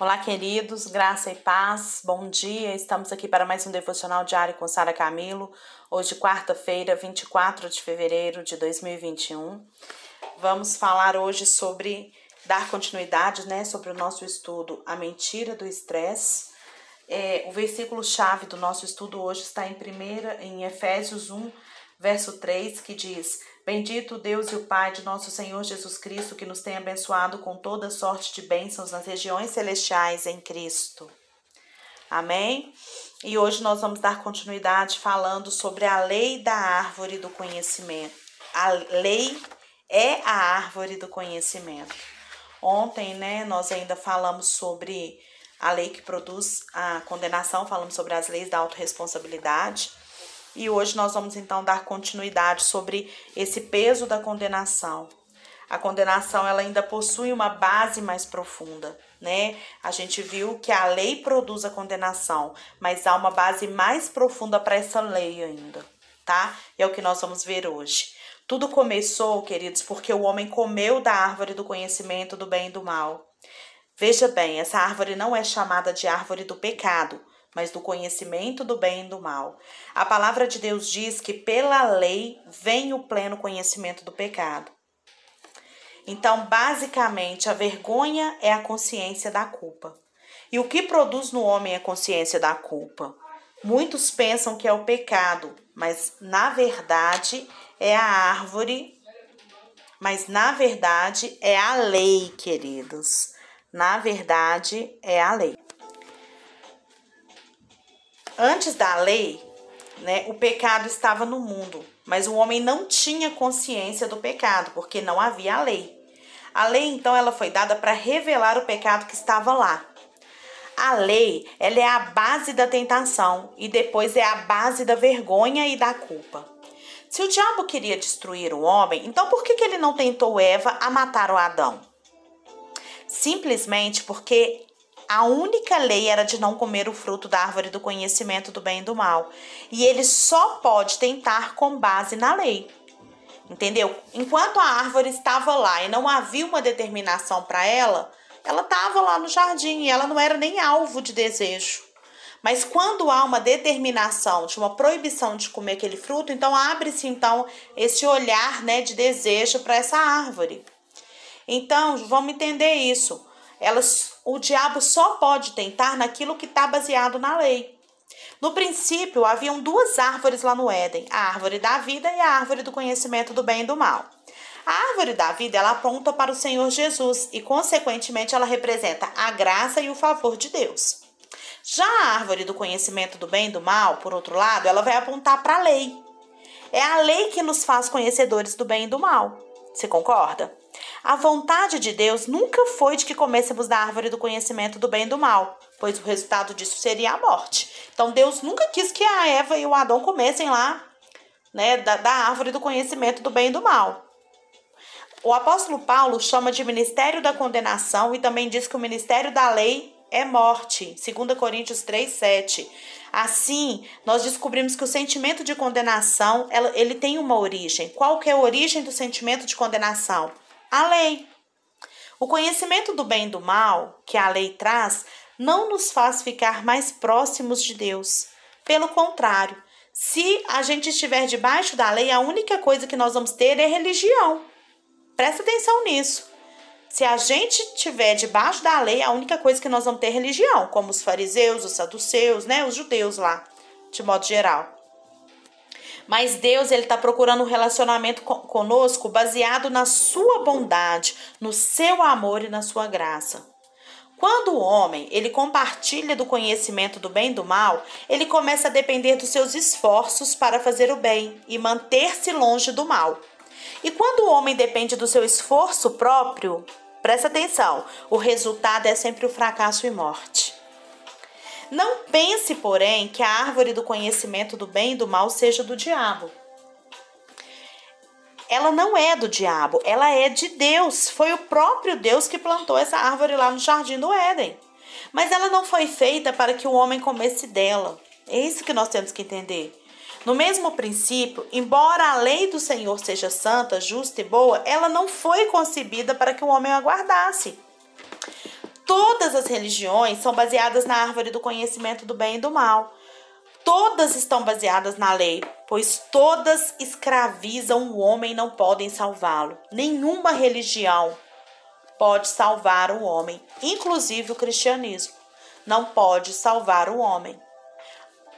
Olá, queridos, graça e paz, bom dia. Estamos aqui para mais um devocional diário com Sara Camilo. Hoje, quarta-feira, 24 de fevereiro de 2021. Vamos falar hoje sobre dar continuidade, né, sobre o nosso estudo A Mentira do Estresse. É, o versículo-chave do nosso estudo hoje está em, primeira, em Efésios 1, verso 3, que diz: Bendito Deus e o Pai de nosso Senhor Jesus Cristo, que nos tem abençoado com toda sorte de bênçãos nas regiões celestiais em Cristo. Amém? E hoje nós vamos dar continuidade falando sobre a lei da árvore do conhecimento. A lei é a árvore do conhecimento. Ontem, né, nós ainda falamos sobre a lei que produz a condenação, falamos sobre as leis da autorresponsabilidade. E hoje nós vamos então dar continuidade sobre esse peso da condenação. A condenação ela ainda possui uma base mais profunda, né? A gente viu que a lei produz a condenação, mas há uma base mais profunda para essa lei ainda, tá? É o que nós vamos ver hoje. Tudo começou, queridos, porque o homem comeu da árvore do conhecimento do bem e do mal. Veja bem, essa árvore não é chamada de árvore do pecado, mas do conhecimento do bem e do mal. A palavra de Deus diz que pela lei vem o pleno conhecimento do pecado. Então, basicamente, a vergonha é a consciência da culpa. E o que produz no homem a consciência da culpa? Muitos pensam que é o pecado, mas na verdade é a árvore, mas na verdade é a lei, queridos. Na verdade é a lei. Antes da lei, né, o pecado estava no mundo, mas o homem não tinha consciência do pecado, porque não havia a lei. A lei, então, ela foi dada para revelar o pecado que estava lá. A lei, ela é a base da tentação e depois é a base da vergonha e da culpa. Se o diabo queria destruir o homem, então por que, que ele não tentou Eva a matar o Adão? Simplesmente porque a única lei era de não comer o fruto da árvore do conhecimento do bem e do mal. E ele só pode tentar com base na lei. Entendeu? Enquanto a árvore estava lá e não havia uma determinação para ela, ela estava lá no jardim e ela não era nem alvo de desejo. Mas quando há uma determinação de uma proibição de comer aquele fruto, então abre-se então esse olhar, né, de desejo para essa árvore. Então, vamos entender isso elas, o diabo só pode tentar naquilo que está baseado na lei. No princípio, haviam duas árvores lá no Éden: a árvore da vida e a árvore do conhecimento do bem e do mal. A árvore da vida ela aponta para o Senhor Jesus e, consequentemente, ela representa a graça e o favor de Deus. Já a árvore do conhecimento do bem e do mal, por outro lado, ela vai apontar para a lei. É a lei que nos faz conhecedores do bem e do mal. Você concorda? A vontade de Deus nunca foi de que comêssemos da árvore do conhecimento do bem e do mal, pois o resultado disso seria a morte. Então Deus nunca quis que a Eva e o Adão comessem lá, né, da, da árvore do conhecimento do bem e do mal. O apóstolo Paulo chama de ministério da condenação e também diz que o ministério da lei é morte. 2 Coríntios 3, 7. Assim, nós descobrimos que o sentimento de condenação, ele tem uma origem. Qual que é a origem do sentimento de condenação? A lei. O conhecimento do bem e do mal que a lei traz não nos faz ficar mais próximos de Deus. Pelo contrário, se a gente estiver debaixo da lei, a única coisa que nós vamos ter é religião. Presta atenção nisso. Se a gente estiver debaixo da lei, a única coisa que nós vamos ter é religião, como os fariseus, os saduceus, né, os judeus lá, de modo geral. Mas Deus ele está procurando um relacionamento conosco baseado na sua bondade, no seu amor e na sua graça. Quando o homem ele compartilha do conhecimento do bem e do mal, ele começa a depender dos seus esforços para fazer o bem e manter-se longe do mal. E quando o homem depende do seu esforço próprio, presta atenção, o resultado é sempre o fracasso e morte. Não pense, porém, que a árvore do conhecimento do bem e do mal seja do diabo. Ela não é do diabo, ela é de Deus. Foi o próprio Deus que plantou essa árvore lá no jardim do Éden. Mas ela não foi feita para que o homem comesse dela. É isso que nós temos que entender. No mesmo princípio, embora a lei do Senhor seja santa, justa e boa, ela não foi concebida para que o homem a guardasse. Todas as religiões são baseadas na árvore do conhecimento do bem e do mal. Todas estão baseadas na lei, pois todas escravizam o homem e não podem salvá-lo. Nenhuma religião pode salvar o homem, inclusive o cristianismo. Não pode salvar o homem.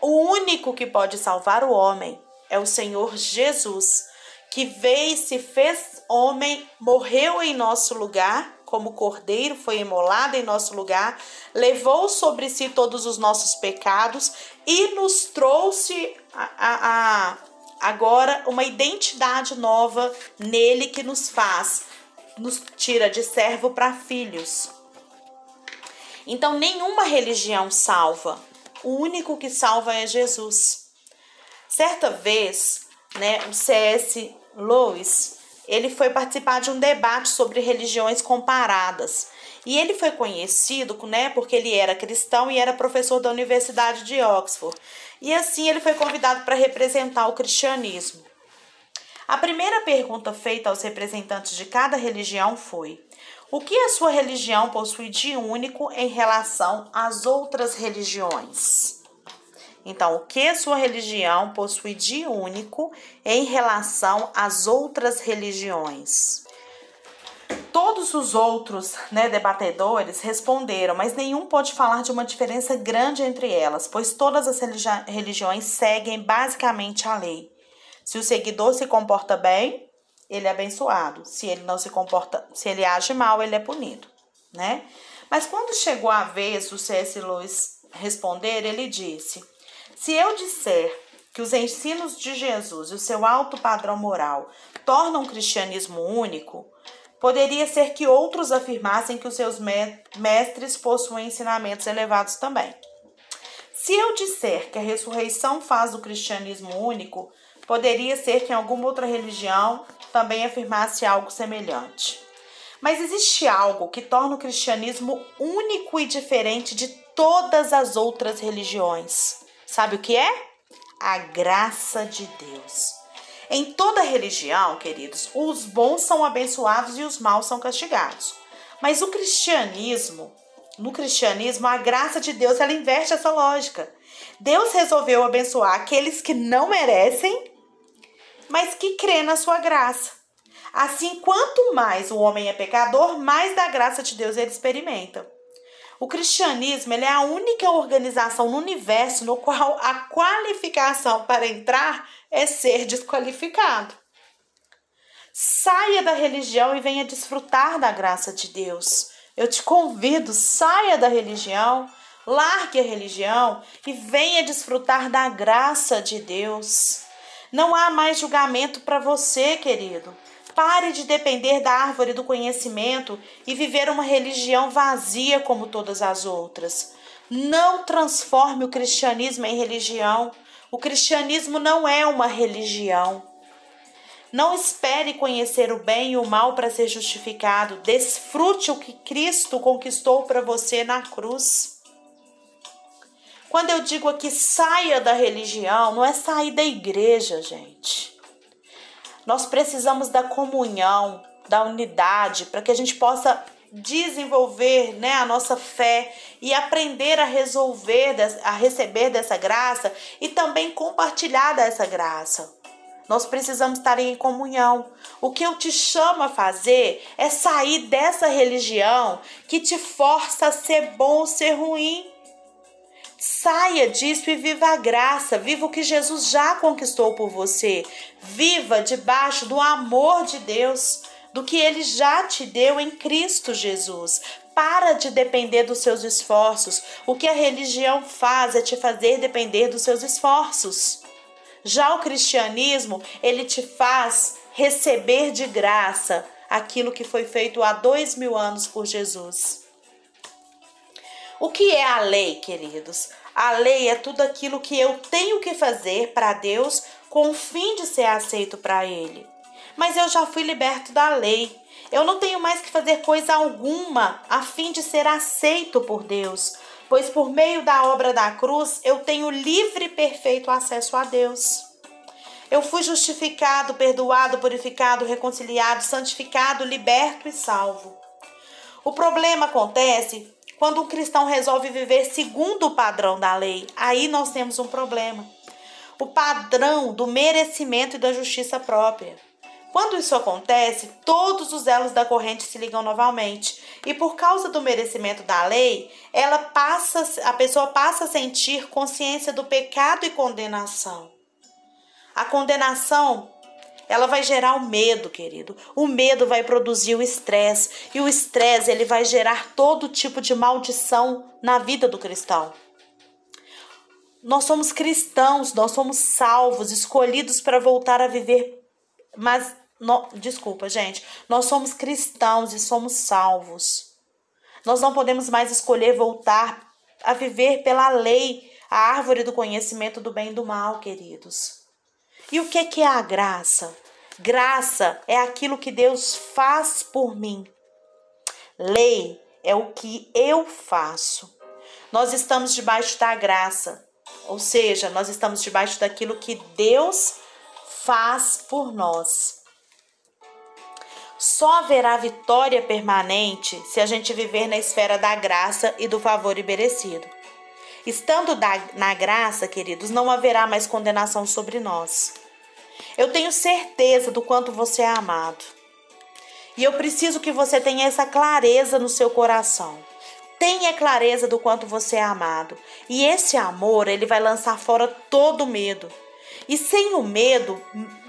O único que pode salvar o homem é o Senhor Jesus, que veio e se fez homem, morreu em nosso lugar, como cordeiro foi imolado em nosso lugar, levou sobre si todos os nossos pecados e nos trouxe a, a, a agora uma identidade nova nele que nos faz, nos tira de servo para filhos. Então, nenhuma religião salva. O único que salva é Jesus. Certa vez, né, o C.S. Lewis, ele foi participar de um debate sobre religiões comparadas. E ele foi conhecido, né, porque ele era cristão e era professor da Universidade de Oxford. E assim ele foi convidado para representar o cristianismo. A primeira pergunta feita aos representantes de cada religião foi: o que a sua religião possui de único em relação às outras religiões? Então, o que sua religião possui de único em relação às outras religiões? Todos os outros né, debatedores responderam, mas nenhum pode falar de uma diferença grande entre elas, pois todas as religiões seguem basicamente a lei. Se o seguidor se comporta bem, ele é abençoado. Se ele não se comporta, se ele age mal, ele é punido, né? Mas quando chegou a vez do C.S. Lewis responder, ele disse: Se eu disser que os ensinos de Jesus e o seu alto padrão moral tornam o cristianismo único, poderia ser que outros afirmassem que os seus mestres possuem ensinamentos elevados também. Se eu disser que a ressurreição faz o cristianismo único, poderia ser que em alguma outra religião também afirmasse algo semelhante. Mas existe algo que torna o cristianismo único e diferente de todas as outras religiões. Sabe o que é? A graça de Deus. Em toda religião, queridos, os bons são abençoados e os maus são castigados. Mas o cristianismo, no cristianismo, a graça de Deus ela inverte essa lógica. Deus resolveu abençoar aqueles que não merecem mas que crê na sua graça. Assim, quanto mais o homem é pecador, mais da graça de Deus ele experimenta. O cristianismo é a única organização no universo no qual a qualificação para entrar é ser desqualificado. Saia da religião e venha desfrutar da graça de Deus. Eu te convido, saia da religião, largue a religião e venha desfrutar da graça de Deus. Não há mais julgamento para você, querido. Pare de depender da árvore do conhecimento e viver uma religião vazia como todas as outras. Não transforme o cristianismo em religião. O cristianismo não é uma religião. Não espere conhecer o bem e o mal para ser justificado. Desfrute o que Cristo conquistou para você na cruz. Quando eu digo aqui saia da religião, não é sair da igreja, gente. Nós precisamos da comunhão, da unidade, para que a gente possa desenvolver né, a nossa fé e aprender a resolver, a receber dessa graça e também compartilhar dessa graça. Nós precisamos estar em comunhão. O que eu te chamo a fazer é sair dessa religião que te força a ser bom ou ser ruim. Saia disso e viva a graça, viva o que Jesus já conquistou por você. Viva debaixo do amor de Deus, do que ele já te deu em Cristo Jesus. Para de depender dos seus esforços. O que a religião faz é te fazer depender dos seus esforços. Já o cristianismo, ele te faz receber de graça aquilo que foi feito há dois mil anos por Jesus. O que é a lei, queridos? A lei é tudo aquilo que eu tenho que fazer para Deus com o fim de ser aceito para Ele. Mas eu já fui liberto da lei. Eu não tenho mais que fazer coisa alguma a fim de ser aceito por Deus, pois por meio da obra da cruz eu tenho livre e perfeito acesso a Deus. Eu fui justificado, perdoado, purificado, reconciliado, santificado, liberto e salvo. O problema acontece Quando um cristão resolve viver segundo o padrão da lei, aí nós temos um problema. O padrão do merecimento e da justiça própria. Quando isso acontece, todos os elos da corrente se ligam novamente. E por causa do merecimento da lei, ela passa, a pessoa passa a sentir consciência do pecado e condenação. A condenação, ela vai gerar o medo, querido. O medo vai produzir o estresse, e o estresse ele vai gerar todo tipo de maldição na vida do cristão. Nós somos cristãos, nós somos salvos, escolhidos para voltar a viver mas no, desculpa, gente. Nós somos cristãos e somos salvos. Nós não podemos mais escolher voltar a viver pela lei, a árvore do conhecimento do bem e do mal, queridos. E o que, que é a graça? Graça é aquilo que Deus faz por mim. Lei é o que eu faço. Nós estamos debaixo da graça, ou seja, nós estamos debaixo daquilo que Deus faz por nós. Só haverá vitória permanente se a gente viver na esfera da graça e do favor imerecido. Estando na graça, queridos, não haverá mais condenação sobre nós. Eu tenho certeza do quanto você é amado. E eu preciso que você tenha essa clareza no seu coração. Tenha clareza do quanto você é amado. E esse amor, ele vai lançar fora todo medo. E sem o medo,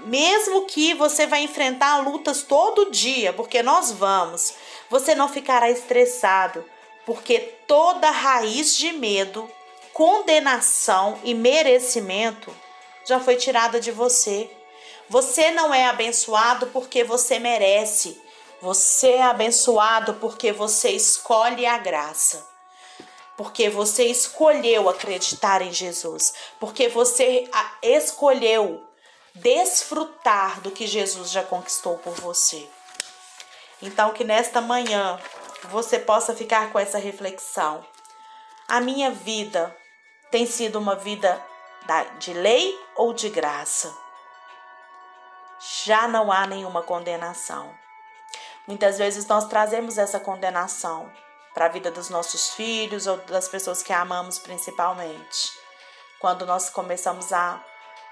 mesmo que você vai enfrentar lutas todo dia, porque nós vamos, você não ficará estressado, porque toda raiz de medo, condenação e merecimento já foi tirada de você. Você não é abençoado porque você merece. Você é abençoado porque você escolhe a graça porque você escolheu acreditar em Jesus, porque você escolheu desfrutar do que Jesus já conquistou por você. Então, que nesta manhã você possa ficar com essa reflexão. A minha vida tem sido uma vida de lei ou de graça? Já não há nenhuma condenação. Muitas vezes nós trazemos essa condenação para a vida dos nossos filhos ou das pessoas que amamos principalmente. Quando nós começamos a,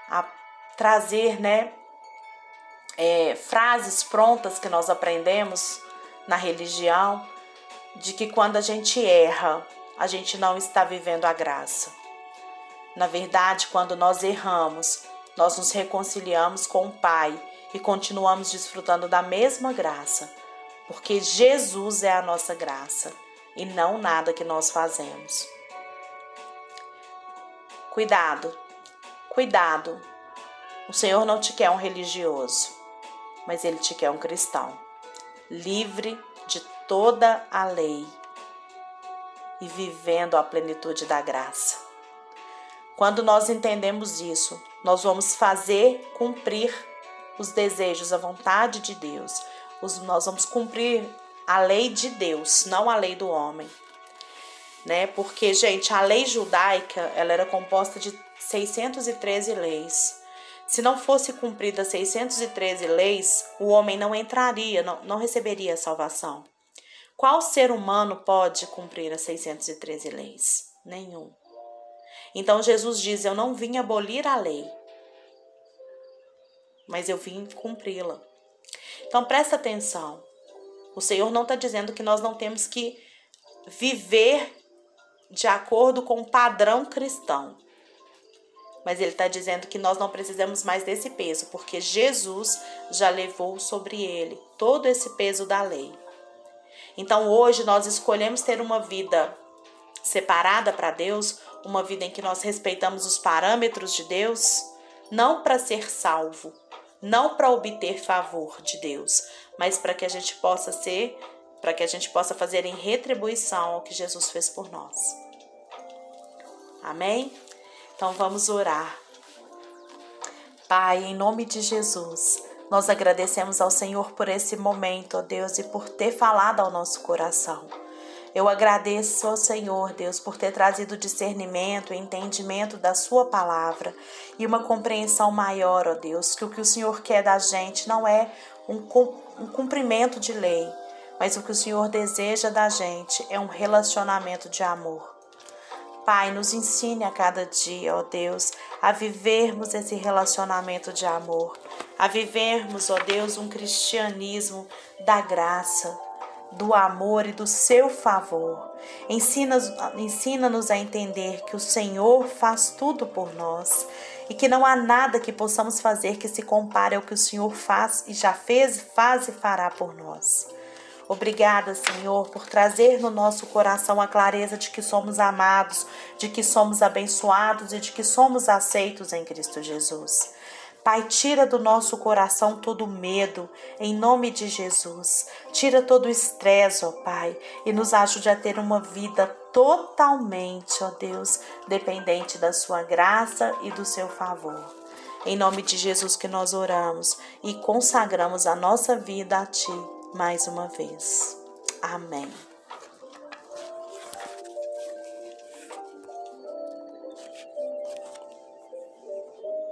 a trazer, né, é, frases prontas que nós aprendemos na religião, de que quando a gente erra, a gente não está vivendo a graça. Na verdade, quando nós erramos, nós nos reconciliamos com o Pai e continuamos desfrutando da mesma graça, porque Jesus é a nossa graça e não nada que nós fazemos. Cuidado, cuidado. O Senhor não te quer um religioso, mas Ele te quer um cristão, livre de toda a lei e vivendo a plenitude da graça. Quando nós entendemos isso, nós vamos fazer cumprir os desejos, a vontade de Deus. nós vamos cumprir a lei de Deus, não a lei do homem. Né? Porque, gente, a lei judaica, ela era composta de 613 leis. Se não fosse cumprida 613 leis, o homem não entraria, não, não receberia a salvação. Qual ser humano pode cumprir as 613 leis? Nenhum. Então Jesus diz: Eu não vim abolir a lei, mas eu vim cumpri-la. Então presta atenção. O Senhor não está dizendo que nós não temos que viver de acordo com o padrão cristão. Mas ele está dizendo que nós não precisamos mais desse peso, porque Jesus já levou sobre ele todo esse peso da lei. Então hoje nós escolhemos ter uma vida separada para Deus, uma vida em que nós respeitamos os parâmetros de Deus, não para ser salvo, não para obter favor de Deus, mas para que a gente possa ser, para que a gente possa fazer em retribuição ao que Jesus fez por nós. Amém? Então vamos orar. Pai, em nome de Jesus, nós agradecemos ao Senhor por esse momento, ó Deus, e por ter falado ao nosso coração. Eu agradeço ao Senhor, Deus, por ter trazido discernimento entendimento da Sua palavra e uma compreensão maior, ó Deus, que o que o Senhor quer da gente não é um cumprimento de lei, mas o que o Senhor deseja da gente é um relacionamento de amor. Pai, nos ensine a cada dia, ó Deus, a vivermos esse relacionamento de amor, a vivermos, ó Deus, um cristianismo da graça, do amor e do seu favor. Ensina-nos ensina a entender que o Senhor faz tudo por nós e que não há nada que possamos fazer que se compare ao que o Senhor faz e já fez, faz e fará por nós. Obrigada, Senhor, por trazer no nosso coração a clareza de que somos amados, de que somos abençoados e de que somos aceitos em Cristo Jesus. Pai, tira do nosso coração todo medo, em nome de Jesus. Tira todo o estresse, ó Pai, e nos ajude a ter uma vida totalmente, ó Deus, dependente da Sua graça e do seu favor. Em nome de Jesus que nós oramos e consagramos a nossa vida a Ti mais uma vez. Amém.